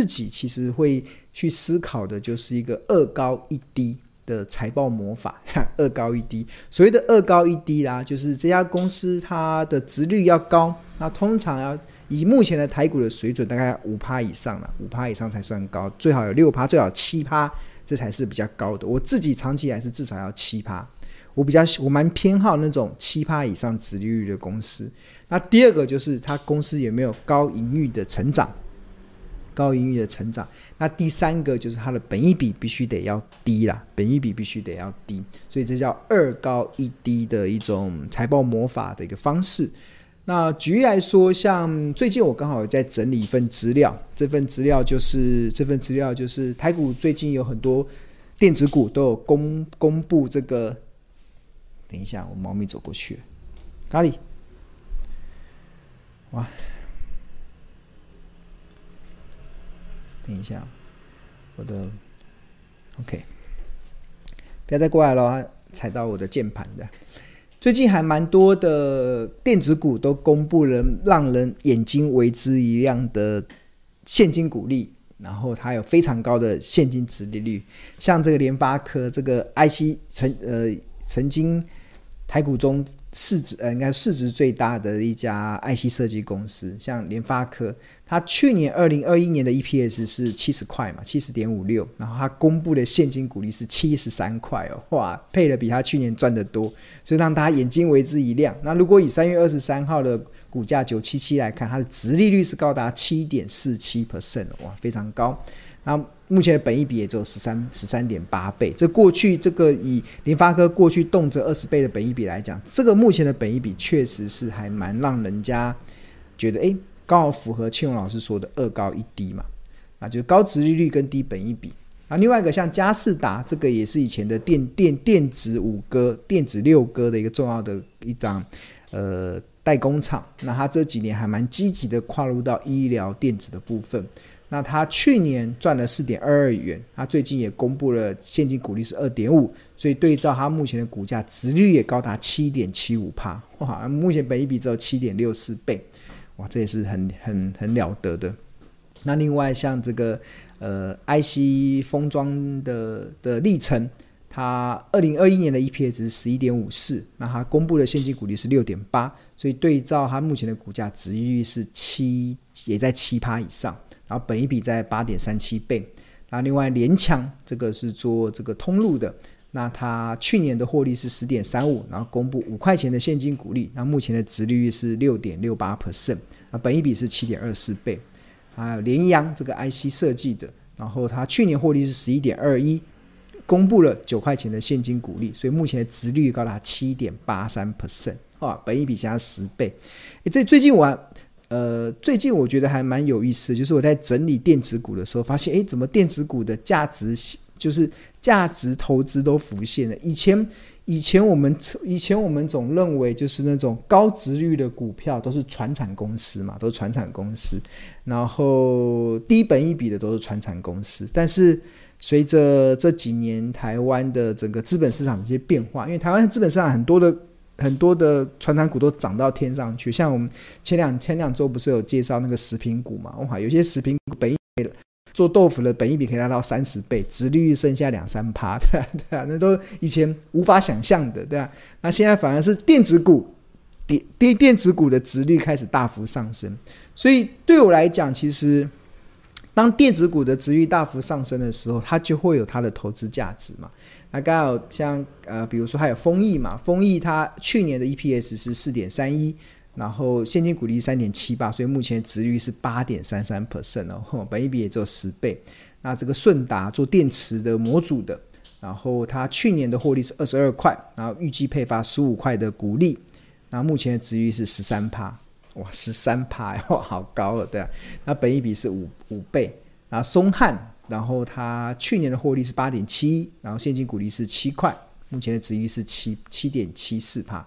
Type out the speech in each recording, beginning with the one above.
自己其实会去思考的，就是一个二高一低的财报魔法。二高一低，所谓的二高一低啦，就是这家公司它的值率要高，那通常要以目前的台股的水准，大概五趴以上了，五趴以上才算高，最好有六趴，最好七趴，这才是比较高的。我自己长期还是至少要七趴，我比较我蛮偏好那种七趴以上殖利率的公司。那第二个就是它公司有没有高盈余的成长，高盈余的成长。那第三个就是它的本益比必须得要低啦，本益比必须得要低，所以这叫二高一低的一种财报魔法的一个方式。那举例来说，像最近我刚好在整理一份资料，这份资料就是这份资料就是台股最近有很多电子股都有公公布这个。等一下，我猫咪走过去了，咖喱。哇！等一下，我的 OK，不要再过来了，踩到我的键盘的。最近还蛮多的电子股都公布了让人眼睛为之一亮的现金股利，然后它有非常高的现金殖利率，像这个联发科这个 IC 曾呃曾经。台股中市值呃，应该市值最大的一家 IC 设计公司，像联发科，它去年二零二一年的 EPS 是七十块嘛，七十点五六，然后它公布的现金股利是七十三块哦，哇，配的比它去年赚得多，所以让大家眼睛为之一亮。那如果以三月二十三号的股价九七七来看，它的殖利率是高达七点四七 percent，哇，非常高。那目前的本益比也只有十三十三点八倍，这过去这个以联发科过去动辄二十倍的本益比来讲，这个目前的本益比确实是还蛮让人家觉得，哎，刚好符合庆荣老师说的二高一低嘛，那就是高值利率跟低本益比。那另外一个像佳士达，这个也是以前的电电电子五哥、电子六哥的一个重要的一张呃代工厂，那它这几年还蛮积极的跨入到医疗电子的部分。那他去年赚了四点二二亿元，他最近也公布了现金股利是二点五，所以对照他目前的股价，值率也高达七点七五帕，哇！目前本一比只有七点六四倍，哇，这也是很很很了得的。那另外像这个呃，IC 封装的的历程，它二零二一年的 EPS 是十一点五四，那它公布的现金股利是六点八，所以对照它目前的股价，殖利率是七，也在七趴以上。然后本一比在八点三七倍，那另外联强这个是做这个通路的，那它去年的获利是十点三五，然后公布五块钱的现金股利，那目前的值率是六点六八 percent，啊，本一比是七点二四倍，还有联阳这个 IC 设计的，然后它去年获利是十一点二一，公布了九块钱的现金股利，所以目前的殖率高达七点八三 percent，啊，本益比加十倍，这最近我。呃，最近我觉得还蛮有意思，就是我在整理电子股的时候，发现，哎，怎么电子股的价值就是价值投资都浮现了？以前，以前我们以前我们总认为就是那种高殖率的股票都是传产公司嘛，都是传产公司，然后低本益比的都是传产公司。但是随着这几年台湾的整个资本市场的一些变化，因为台湾资本市场很多的。很多的传产股都涨到天上去，像我们前两前两周不是有介绍那个食品股嘛？哇，有些食品股本一做豆腐的本一比可以达到三十倍，殖利率剩下两三趴，对啊，对啊，那都以前无法想象的，对啊。那现在反而是电子股，电电电子股的值率开始大幅上升，所以对我来讲，其实当电子股的殖利率大幅上升的时候，它就会有它的投资价值嘛。那刚好像呃，比如说还有丰益嘛，丰益它去年的 EPS 是四点三一，然后现金股利三点七八，所以目前值率是八点三三 percent 哦，本益比也只有十倍。那这个顺达做电池的模组的，然后它去年的获利是二十二块，然后预计配发十五块的股利，那目前的殖率是十三趴，哇，十三趴 哇，好高了，对啊，那本益比是五五倍，然后松汉。然后它去年的获利是八点七，然后现金股利是七块，目前的值率是七七点七四帕，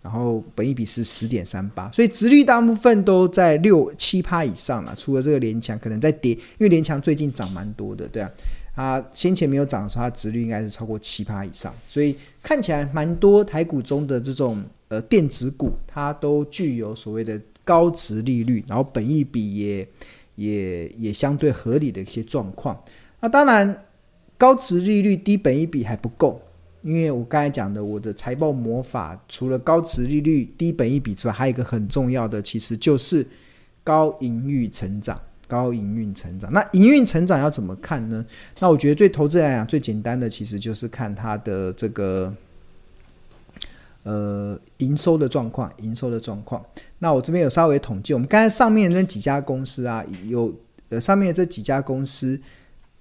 然后本益比是十点三八，所以值率大部分都在六七趴以上了。除了这个联强可能在跌，因为联强最近涨蛮多的，对啊，它先前没有涨的时候，它殖率应该是超过七趴以上，所以看起来蛮多台股中的这种呃电子股，它都具有所谓的高殖利率，然后本益比也。也也相对合理的一些状况。那当然，高殖利率低本益比还不够，因为我刚才讲的我的财报魔法，除了高殖利率低本益比之外，还有一个很重要的，其实就是高盈余成长。高营运成长，那营运成长要怎么看呢？那我觉得对投资来讲最简单的，其实就是看它的这个呃营收的状况，营收的状况。那我这边有稍微统计，我们刚才上面那几家公司啊，有呃上面这几家公司，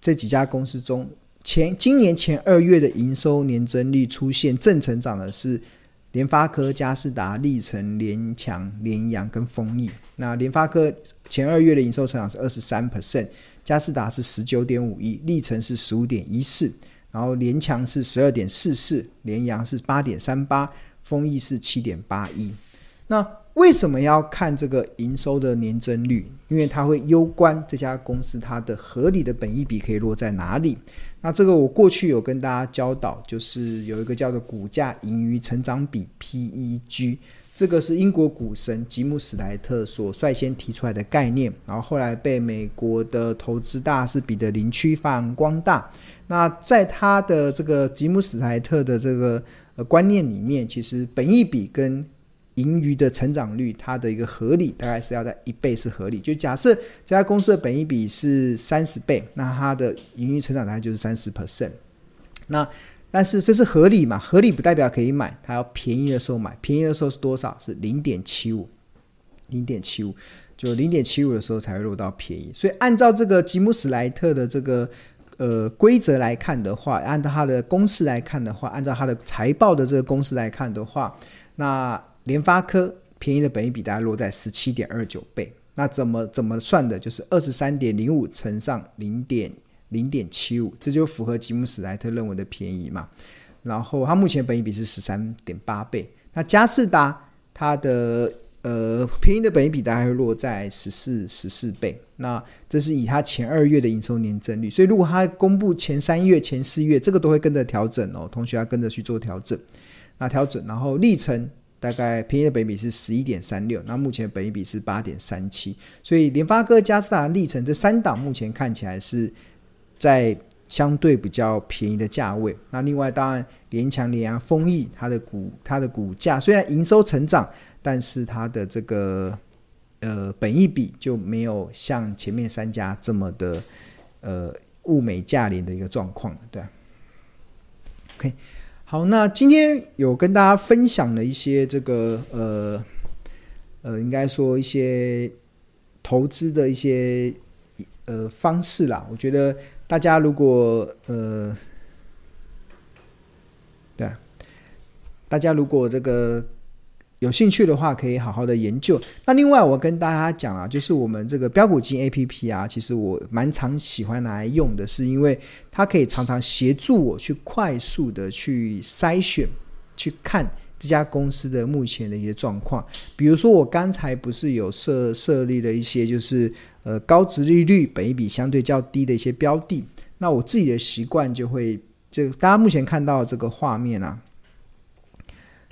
这几家公司中前今年前二月的营收年增率出现正成长的是。联发科、佳士达、力成、联强、联阳跟丰益。那联发科前二月的营收成长是二十三 percent，佳士达是十九点五一，力成是十五点一四，然后联强是十二点四四，联阳是八点三八，丰益是七点八一。那为什么要看这个营收的年增率？因为它会攸关这家公司它的合理的本益比可以落在哪里。那这个我过去有跟大家教导，就是有一个叫做股价盈余成长比 （PEG），这个是英国股神吉姆·史莱特所率先提出来的概念，然后后来被美国的投资大师彼得·林区发扬光大。那在他的这个吉姆·史莱特的这个呃观念里面，其实本益比跟盈余的成长率，它的一个合理大概是要在一倍是合理。就假设这家公司的本益比是三十倍，那它的盈余成长大概就是三十 percent。那但是这是合理嘛？合理不代表可以买，它要便宜的时候买。便宜的时候是多少？是零点七五，零点七五，就零点七五的时候才会落到便宜。所以按照这个吉姆史莱特的这个呃规则来看的话，按照它的公式来看的话，按照它的财报的这个公式来看的话，那联发科便宜的本益比大概落在十七点二九倍，那怎么怎么算的？就是二十三点零五乘上零点零点七五，这就符合吉姆史莱特认为的便宜嘛。然后它目前本益比是十三点八倍，那佳世达它的呃便宜的本益比大概会落在十四十四倍，那这是以它前二月的营收年增率，所以如果它公布前三月、前四月，这个都会跟着调整哦，同学要跟着去做调整，那调整，然后历程。大概便宜的本益比是十一点三六，那目前本益比是八点三七，所以联发科、佳世达、力成这三档目前看起来是在相对比较便宜的价位。那另外当然联强、联阳、丰益，它的股它的股价虽然营收成长，但是它的这个呃本益比就没有像前面三家这么的呃物美价廉的一个状况，对。OK。好，那今天有跟大家分享了一些这个呃呃，应该说一些投资的一些呃方式啦。我觉得大家如果呃，对，大家如果这个。有兴趣的话，可以好好的研究。那另外，我跟大家讲啊，就是我们这个标股金 APP 啊，其实我蛮常喜欢拿来用的，是因为它可以常常协助我去快速的去筛选，去看这家公司的目前的一些状况。比如说，我刚才不是有设设立了一些，就是呃高值利率、本一比相对较低的一些标的。那我自己的习惯就会，这大家目前看到这个画面啊。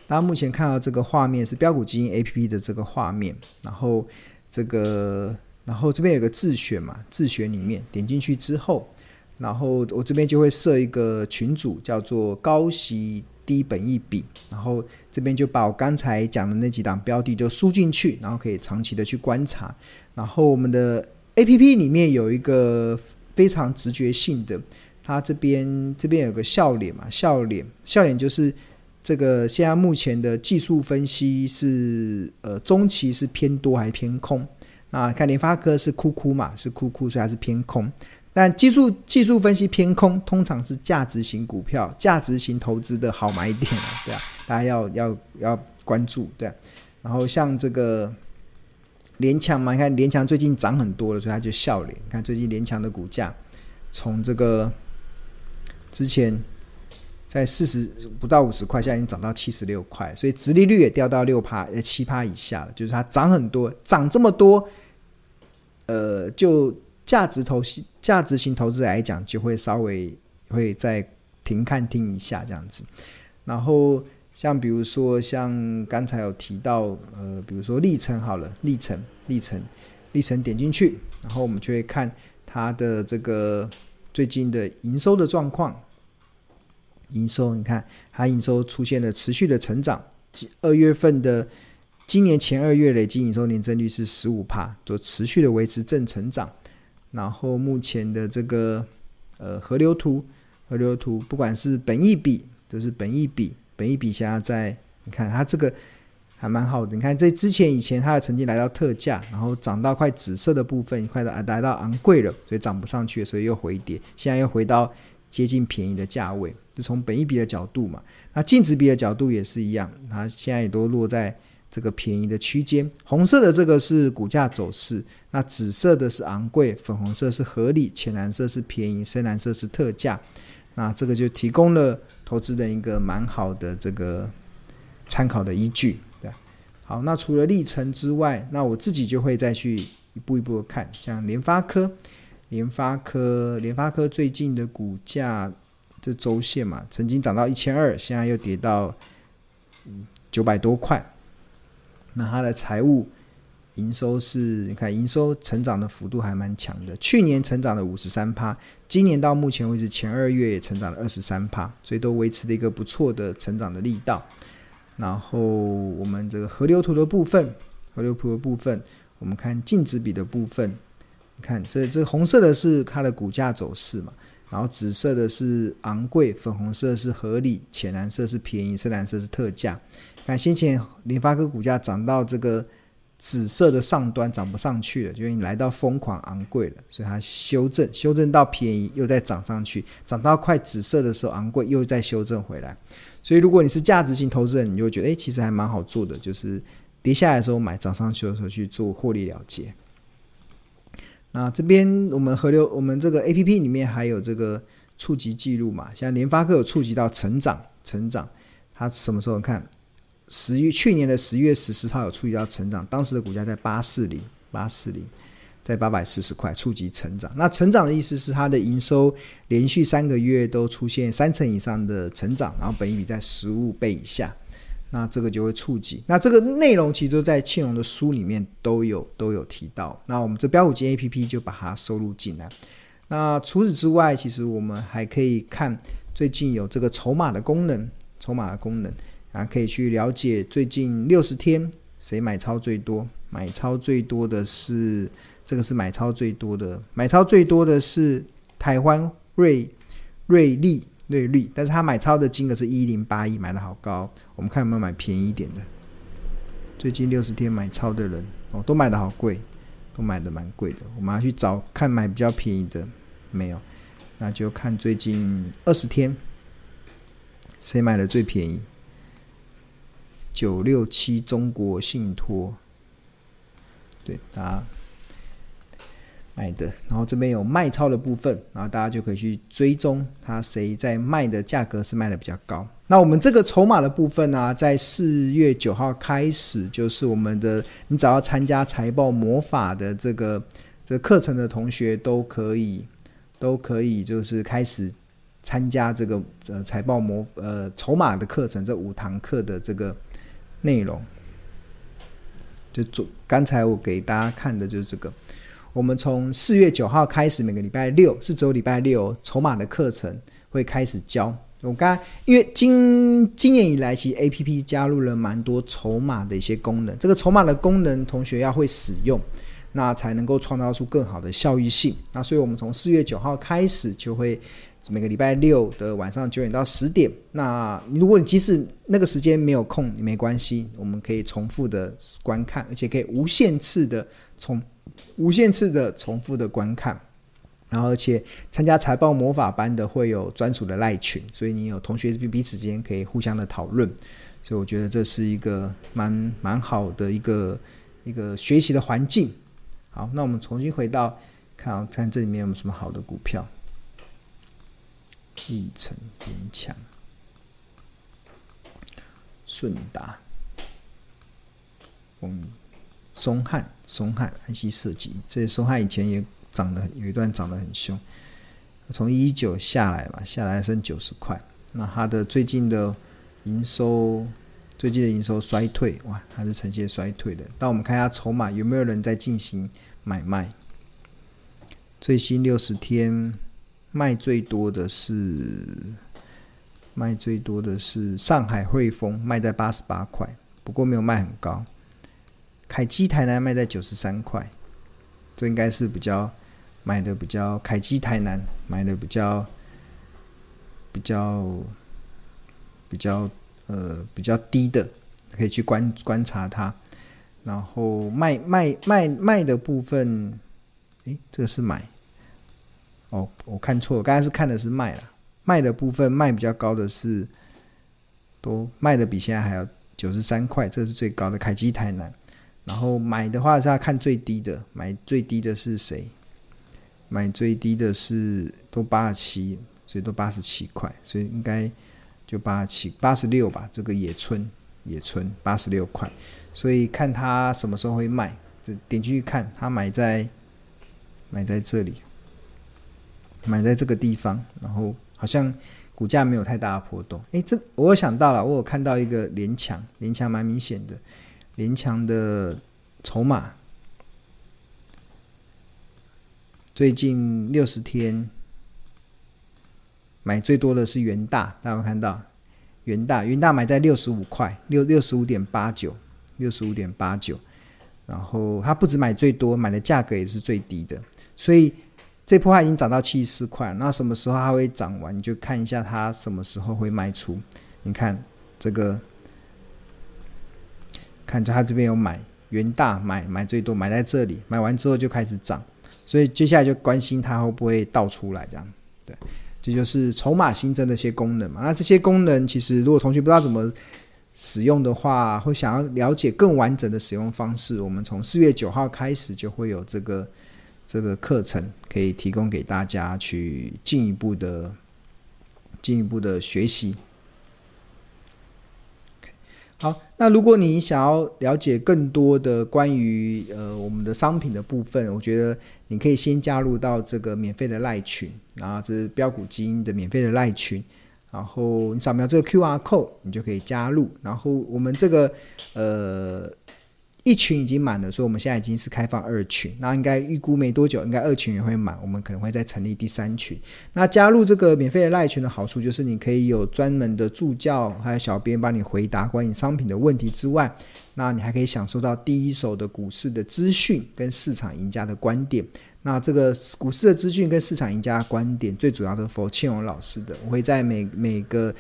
大家目前看到这个画面是标股基金 APP 的这个画面，然后这个，然后这边有个自选嘛，自选里面点进去之后，然后我这边就会设一个群组，叫做高息低本一比，然后这边就把我刚才讲的那几档标的就输进去，然后可以长期的去观察。然后我们的 APP 里面有一个非常直觉性的，它这边这边有个笑脸嘛，笑脸笑脸就是。这个现在目前的技术分析是，呃，中期是偏多还是偏空？那看联发科是哭哭嘛，是哭哭，所以还是偏空。但技术技术分析偏空，通常是价值型股票、价值型投资的好买点，对啊，大家要要要关注，对啊。然后像这个联强嘛，你看联强最近涨很多了，所以他就笑脸。你看最近联强的股价从这个之前。在四十不到五十块，现在已经涨到七十六块，所以殖利率也掉到六趴呃七趴以下了，就是它涨很多，涨这么多，呃，就价值投资价值型投资来讲，就会稍微会再停看听一下这样子。然后像比如说像刚才有提到，呃，比如说历程好了，历程历程，历程点进去，然后我们就会看它的这个最近的营收的状况。营收，你看它营收出现了持续的成长。二月份的今年前二月累计营收年增率是十五趴，都持续的维持正成长。然后目前的这个呃河流图，河流图不管是本益比，这是本益比，本益比现在在你看它这个还蛮好的。你看这之前以前它的曾经来到特价，然后涨到快紫色的部分，快到来到昂贵了，所以涨不上去，所以又回跌，现在又回到接近便宜的价位。是从本益比的角度嘛，那净值比的角度也是一样，它现在也都落在这个便宜的区间。红色的这个是股价走势，那紫色的是昂贵，粉红色是合理，浅蓝色是便宜，深蓝色是特价。那这个就提供了投资人一个蛮好的这个参考的依据，对。好，那除了历程之外，那我自己就会再去一步一步看，像联发科，联发科，联发科最近的股价。这周线嘛，曾经涨到一千二，现在又跌到九百多块。那它的财务营收是，你看营收成长的幅度还蛮强的，去年成长了五十三趴，今年到目前为止前二月也成长了二十三趴，所以都维持了一个不错的成长的力道。然后我们这个河流图的部分，河流图的部分，我们看净值比的部分，看这这红色的是它的股价走势嘛。然后紫色的是昂贵，粉红色是合理，浅蓝色是便宜，深蓝色是特价。看先前联发科股价涨到这个紫色的上端，涨不上去了，就已经来到疯狂昂贵了，所以它修正，修正到便宜，又再涨上去，涨到快紫色的时候昂贵，又再修正回来。所以如果你是价值型投资人，你就会觉得，哎，其实还蛮好做的，就是跌下来的时候买，涨上去的时候去做获利了结。那这边我们河流，我们这个 A P P 里面还有这个触及记录嘛？像联发科有触及到成长，成长，它什么时候看？十月去年的十月十四号有触及到成长，当时的股价在八四零，八四零，在八百四十块，触及成长。那成长的意思是它的营收连续三个月都出现三成以上的成长，然后本益比在十五倍以下。那这个就会触及，那这个内容其实都在庆隆的书里面都有都有提到。那我们这标股金 A P P 就把它收录进来。那除此之外，其实我们还可以看最近有这个筹码的功能，筹码的功能啊，可以去了解最近六十天谁买超最多，买超最多的是这个是买超最多的，买超最多的是台湾瑞瑞丽。利率，但是他买超的金额是一零八一，买的好高。我们看有没有买便宜一点的。最近六十天买超的人哦，都买的好贵，都买的蛮贵的。我们要去找看买比较便宜的，没有，那就看最近二十天谁买的最便宜。九六七中国信托，对，大家。买的，然后这边有卖超的部分，然后大家就可以去追踪它谁在卖的价格是卖的比较高。那我们这个筹码的部分呢、在四月九号开始，就是我们的你只要参加财报魔法的这个这个课程的同学都可以都可以就是开始参加这个呃财报魔呃筹码的课程，这五堂课的这个内容。就做刚才我给大家看的就是这个。我们从四月九号开始，每个礼拜六是只有礼拜六筹码的课程会开始教。我刚因为今今年以来，其 APP 加入了蛮多筹码的一些功能。这个筹码的功能，同学要会使用，那才能够创造出更好的效益性。那所以我们从四月九号开始，就会每个礼拜六的晚上九点到十点。那如果你即使那个时间没有空，也没关系，我们可以重复的观看，而且可以无限次的重。无限次的重复的观看，然后而且参加财报魔法班的会有专属的赖群，所以你有同学彼此之间可以互相的讨论，所以我觉得这是一个蛮蛮好的一个一个学习的环境。好，那我们重新回到看看这里面有没有什么好的股票，力成云强、顺达、丰。松汉、松汉、安溪设计，这松汉以前也涨得有一段涨得很凶，从一九下来嘛，下来剩九十块。那它的最近的营收最近的营收衰退，哇，它是呈现衰退的。那我们看一下筹码有没有人在进行买卖？最新六十天卖最多的是卖最多的是上海汇丰，卖在八十八块，不过没有卖很高。凯基台南卖在九十三块，这应该是比较买的比较凯基台南买的比较比较比较呃比较低的，可以去观观察它。然后卖卖卖卖的部分。诶，这个是买哦，我看错了，刚才是看的是卖了，卖的部分卖比较高的是，都卖的比现在还要九十三块，这是最高的凯基台南。然后买的话是要看最低的，买最低的是谁？买最低的是都八十七，所以都八十七块，所以应该就八七八十六吧。这个野村野村八十六块，所以看他什么时候会卖，这点进去看，他买在。买在这里，买在这个地方，然后好像股价没有太大的波动。哎，这我有想到了，我有看到一个连强，连强蛮明显的，连强的筹码，最近六十天买最多的是元大，大家有看到元大，元大买在六十五块，六六十五点八九，六十五点八九。然后它不止买最多，买的价格也是最低的，所以这波它已经涨到七十四块。那什么时候它会涨完？你就看一下它什么时候会卖出。你看这个，看着它这边有买元大买买最多，买在这里，买完之后就开始涨，所以接下来就关心它会不会倒出来，这样对，这就是筹码新增的一些功能嘛。那这些功能其实如果同学不知道怎么。使用的话，会想要了解更完整的使用方式，我们从四月九号开始就会有这个这个课程可以提供给大家去进一步的进一步的学习。好，那如果你想要了解更多的关于呃我们的商品的部分，我觉得你可以先加入到这个免费的赖群，然后这是标股基因的免费的赖群。然后你扫描这个 QR code，你就可以加入。然后我们这个呃一群已经满了，所以我们现在已经是开放二群。那应该预估没多久，应该二群也会满，我们可能会再成立第三群。那加入这个免费的赖群的好处就是，你可以有专门的助教还有小编帮你回答关于商品的问题之外，那你还可以享受到第一手的股市的资讯跟市场赢家的观点。那这个股市的资讯跟市场赢家的观点，最主要的 for 庆荣老师的，我会在每每个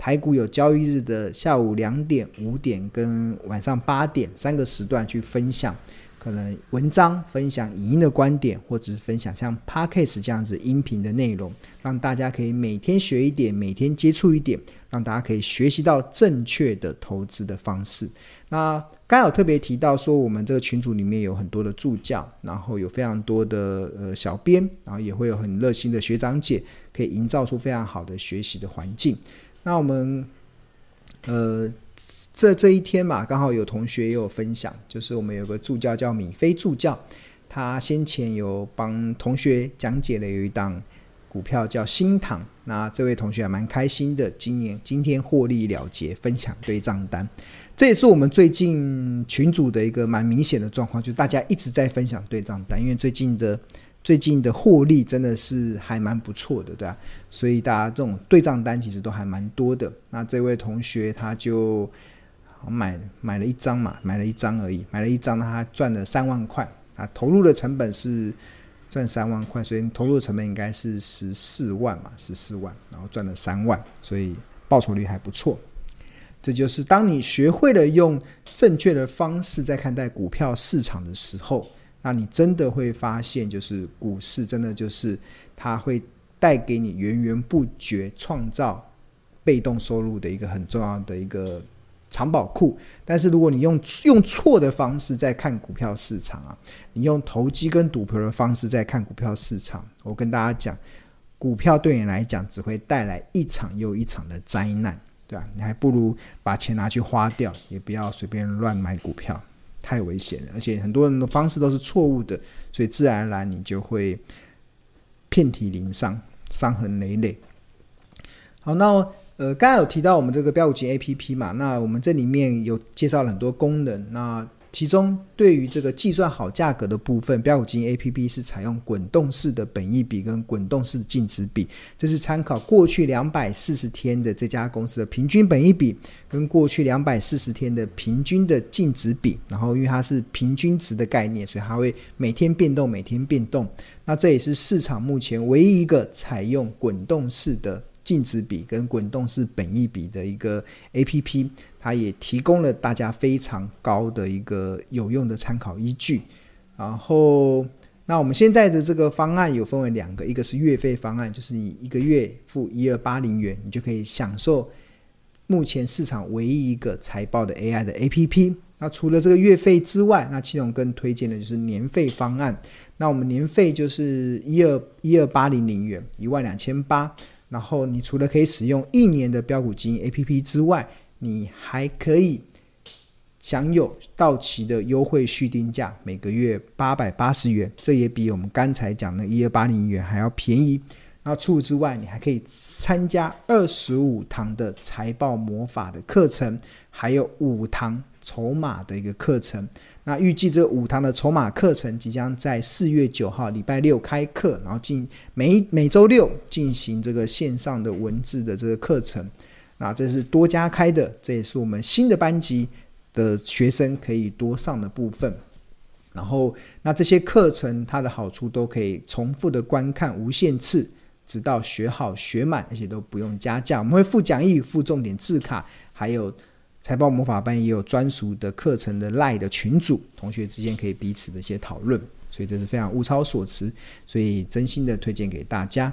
台股有交易日的下午两点、五点跟晚上八点三个时段去分享，可能文章分享影音的观点，或者是分享像 Podcast 这样子音频的内容，让大家可以每天学一点，每天接触一点，让大家可以学习到正确的投资的方式。那刚刚有特别提到说，我们这个群组里面有很多的助教，然后有非常多的呃小编，然后也会有很热心的学长姐，可以营造出非常好的学习的环境。那我们呃这这一天嘛，刚好有同学也有分享，就是我们有个助教叫米菲助教，他先前有帮同学讲解了有一档股票叫新唐，那这位同学还蛮开心的，今年今天获利了结，分享对账单。这也是我们最近群组的一个蛮明显的状况，就是大家一直在分享对账单，因为最近的最近的获利真的是还蛮不错的，对吧？所以大家这种对账单其实都还蛮多的。那这位同学他就买买了一张嘛，买了一张而已，买了一张，他赚了三万块啊，投入的成本是赚三万块，所以投入的成本应该是十四万嘛，十四万，然后赚了三万，所以报酬率还不错。这就是当你学会了用正确的方式在看待股票市场的时候，那你真的会发现，就是股市真的就是它会带给你源源不绝创造被动收入的一个很重要的一个藏宝库。但是如果你用用错的方式在看股票市场啊，你用投机跟赌博的方式在看股票市场，我跟大家讲，股票对你来讲只会带来一场又一场的灾难。对啊，你还不如把钱拿去花掉，也不要随便乱买股票，太危险了。而且很多人的方式都是错误的，所以自然而然你就会遍体鳞伤，伤痕累累。好，那呃，刚才有提到我们这个标五级 APP 嘛，那我们这里面有介绍了很多功能，那。其中，对于这个计算好价格的部分，标股金 APP 是采用滚动式的本益比跟滚动式的净值比，这是参考过去两百四十天的这家公司的平均本益比跟过去两百四十天的平均的净值比。然后，因为它是平均值的概念，所以它会每天变动，每天变动。那这也是市场目前唯一一个采用滚动式的净值比跟滚动式本益比的一个 APP。它也提供了大家非常高的一个有用的参考依据。然后，那我们现在的这个方案有分为两个，一个是月费方案，就是你一个月付一二八零元，你就可以享受目前市场唯一一个财报的 AI 的 APP。那除了这个月费之外，那启动更推荐的就是年费方案。那我们年费就是一二一二八零零元，一万两千八。然后你除了可以使用一年的标股基金 APP 之外，你还可以享有到期的优惠续订价，每个月八百八十元，这也比我们刚才讲的一二八零元还要便宜。那除此之外，你还可以参加二十五堂的财报魔法的课程，还有五堂筹码的一个课程。那预计这五堂的筹码课程即将在四月九号礼拜六开课，然后进每每周六进行这个线上的文字的这个课程。那这是多加开的，这也是我们新的班级的学生可以多上的部分。然后，那这些课程它的好处都可以重复的观看无限次，直到学好学满，而且都不用加价。我们会附讲义、附重点字卡，还有财报魔法班也有专属的课程的赖的群组，同学之间可以彼此的一些讨论。所以这是非常物超所值，所以真心的推荐给大家。